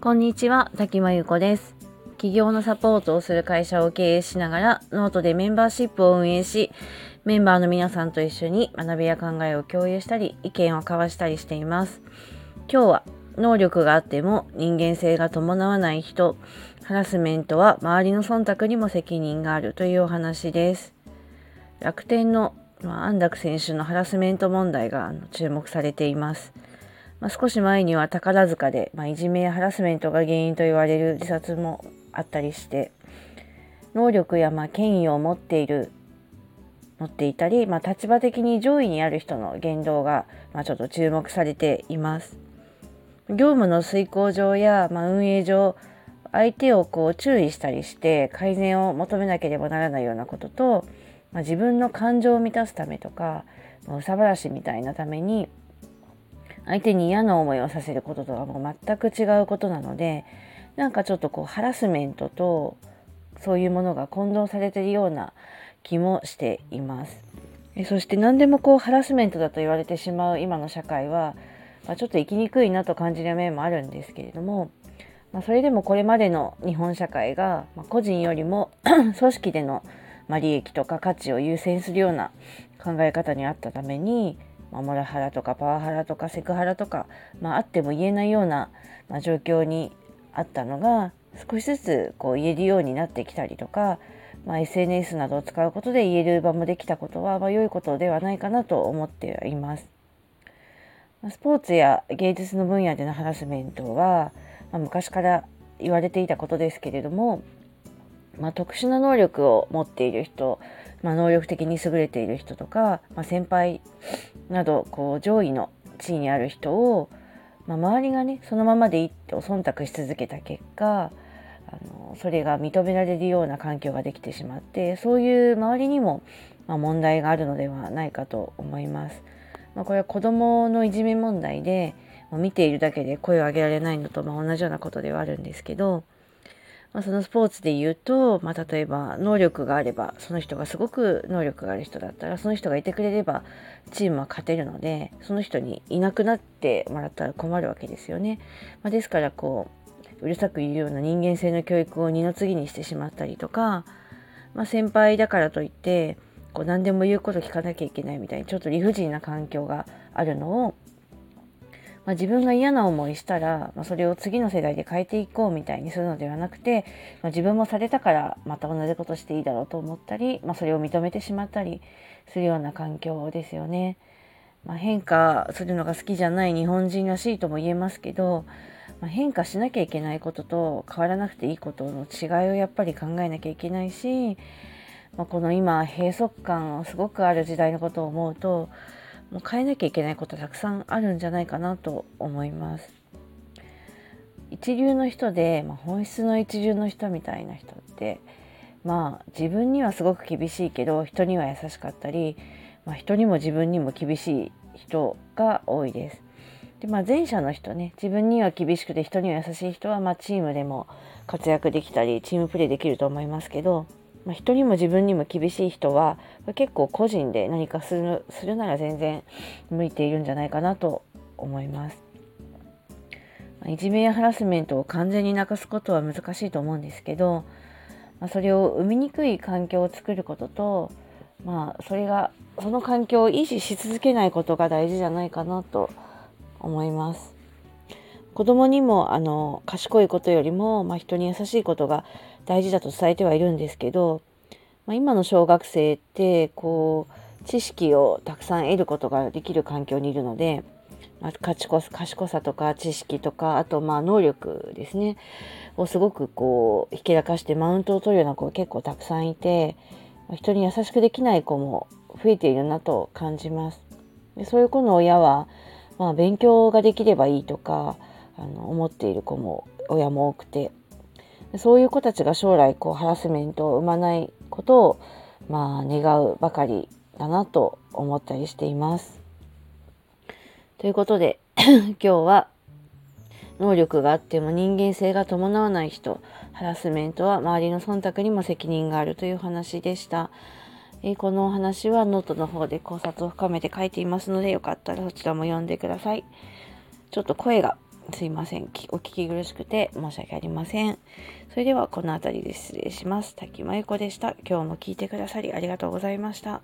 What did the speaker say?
こんにちは、滝真由子です。企業のサポートをする会社を経営しながら、ノートでメンバーシップを運営し、メンバーの皆さんと一緒に学びや考えを共有したり、意見を交わしたりしています。今日は、能力があっても人間性が伴わない人、ハラスメントは周りの忖度にも責任があるというお話です。楽天の、まあ、安楽選手のハラスメント問題が注目されています。まあ、少し前には宝塚で、まあ、いじめやハラスメントが原因と言われる自殺もあったりして能力やま権威を持っている持っていたり、まあ、立場的に上位にある人の言動が、まあ、ちょっと注目されています。業務の遂行上や、まあ、運営上相手をこう注意したりして改善を求めなければならないようなことと、まあ、自分の感情を満たすためとか憂さ晴らしみたいなために相手に嫌な思いをさせることとはもう全く違うことなのでなんかちょっとこうハラスメントとそういうものが混同されているような気もしています。そして何でもこうハラスメントだと言われてしまう今の社会は、まあ、ちょっと生きにくいなと感じる面もあるんですけれども、まあ、それでもこれまでの日本社会が、まあ、個人よりも 組織での、ま利益とか価値を優先するような考え方にあったために、まモラハラとかパワハラとかセクハラとか、まあ、っても言えないような、ま状況にあったのが少しずつこう言えるようになってきたりとか、まあ、SNS などを使うことで言える場もできたことは、まあ、良いことではないかなと思っています。スポーツや芸術の分野でのハラスメントは、まあ、昔から言われていたことですけれども、まあ、特殊な能力を持っている人、まあ、能力的に優れている人とか、まあ、先輩などこう上位の地位にある人をまあ、周りがねそのままでいいって忖度し続けた結果あのそれが認められるような環境ができてしまってそういう周りにも、まあ、問題があるのではないかと思います。まあ、これは子どものいじめ問題で、ま見ているだけで声を上げられないのと、ま同じようなことではあるんですけど、まあ、そのスポーツで言うと、まあ、例えば能力があればその人がすごく能力がある人だったらその人がいてくれればチームは勝てるのでその人にいなくなってもらったら困るわけですよね。まあ、ですからこううるさく言うような人間性の教育を二の次にしてしまったりとか、まあ、先輩だからといってこう何でも言うこと聞かなきゃいけないみたいにちょっと理不尽な環境があるのをまあ、自分が嫌な思いしたら、まあ、それを次の世代で変えていこうみたいにするのではなくて、まあ、自分もされたからまた同じことしていいだろうと思ったり、まそれを認めてしまったりするような環境ですよね。ま変化するのが好きじゃない日本人らしいとも言えますけど、ま変化しなきゃいけないことと変わらなくていいことの違いをやっぱり考えなきゃいけないし、まこの今閉塞感すごくある時代のことを思うともう変えなきゃいけないことたくさんあるんじゃないかなと思います。一流の人で、まあ、本質の一流の人みたいな人ってまあ自分にはすごく厳しいけど人には優しかったり、まあ、人にも自分にも厳しい人が多いです。でまあ前者の人ね自分には厳しくて人には優しい人は、まあ、チームでも活躍できたりチームプレーできると思いますけどまあ、人にも自分にも厳しい人は結構個人で何かするするなら全然向いているんじゃないかなと思います。いじめやハラスメントを完全になくすことは難しいと思うんですけど、まあ、それを生みにくい環境を作ることと、まあ、それがその環境を維持し続けないことが大事じゃないかなと思います。子供にもあの賢いことよりも、まあ、人に優しいことが大事だと伝えてはいるんですけど、まあ、今の小学生ってこう知識をたくさん得ることができる環境にいるので、まあ、賢さとか知識とかあとまあ能力ですねをすごくこうひけらかしてマウントを取るような子が結構たくさんいて人に優しくできない子も増えているなと感じます。でそういう子の親は、まあ、勉強ができればいいとかあの思っている子も親も多くてそういう子たちが将来こうハラスメントを生まないことをまあ願うばかりだなと思ったりしています。ということで 今日は能力があっても人間性が伴わない人ハラスメントは周りの忖度にも責任があるという話でした。え、このお話はノートの方で考察を深めて書いていますので、よかったらそちらも読んでください。ちょっと声がすいません。お聞き苦しくて申し訳ありません。それではこの辺りで失礼します。滝真由子でした。今日も聞いてくださりありがとうございました。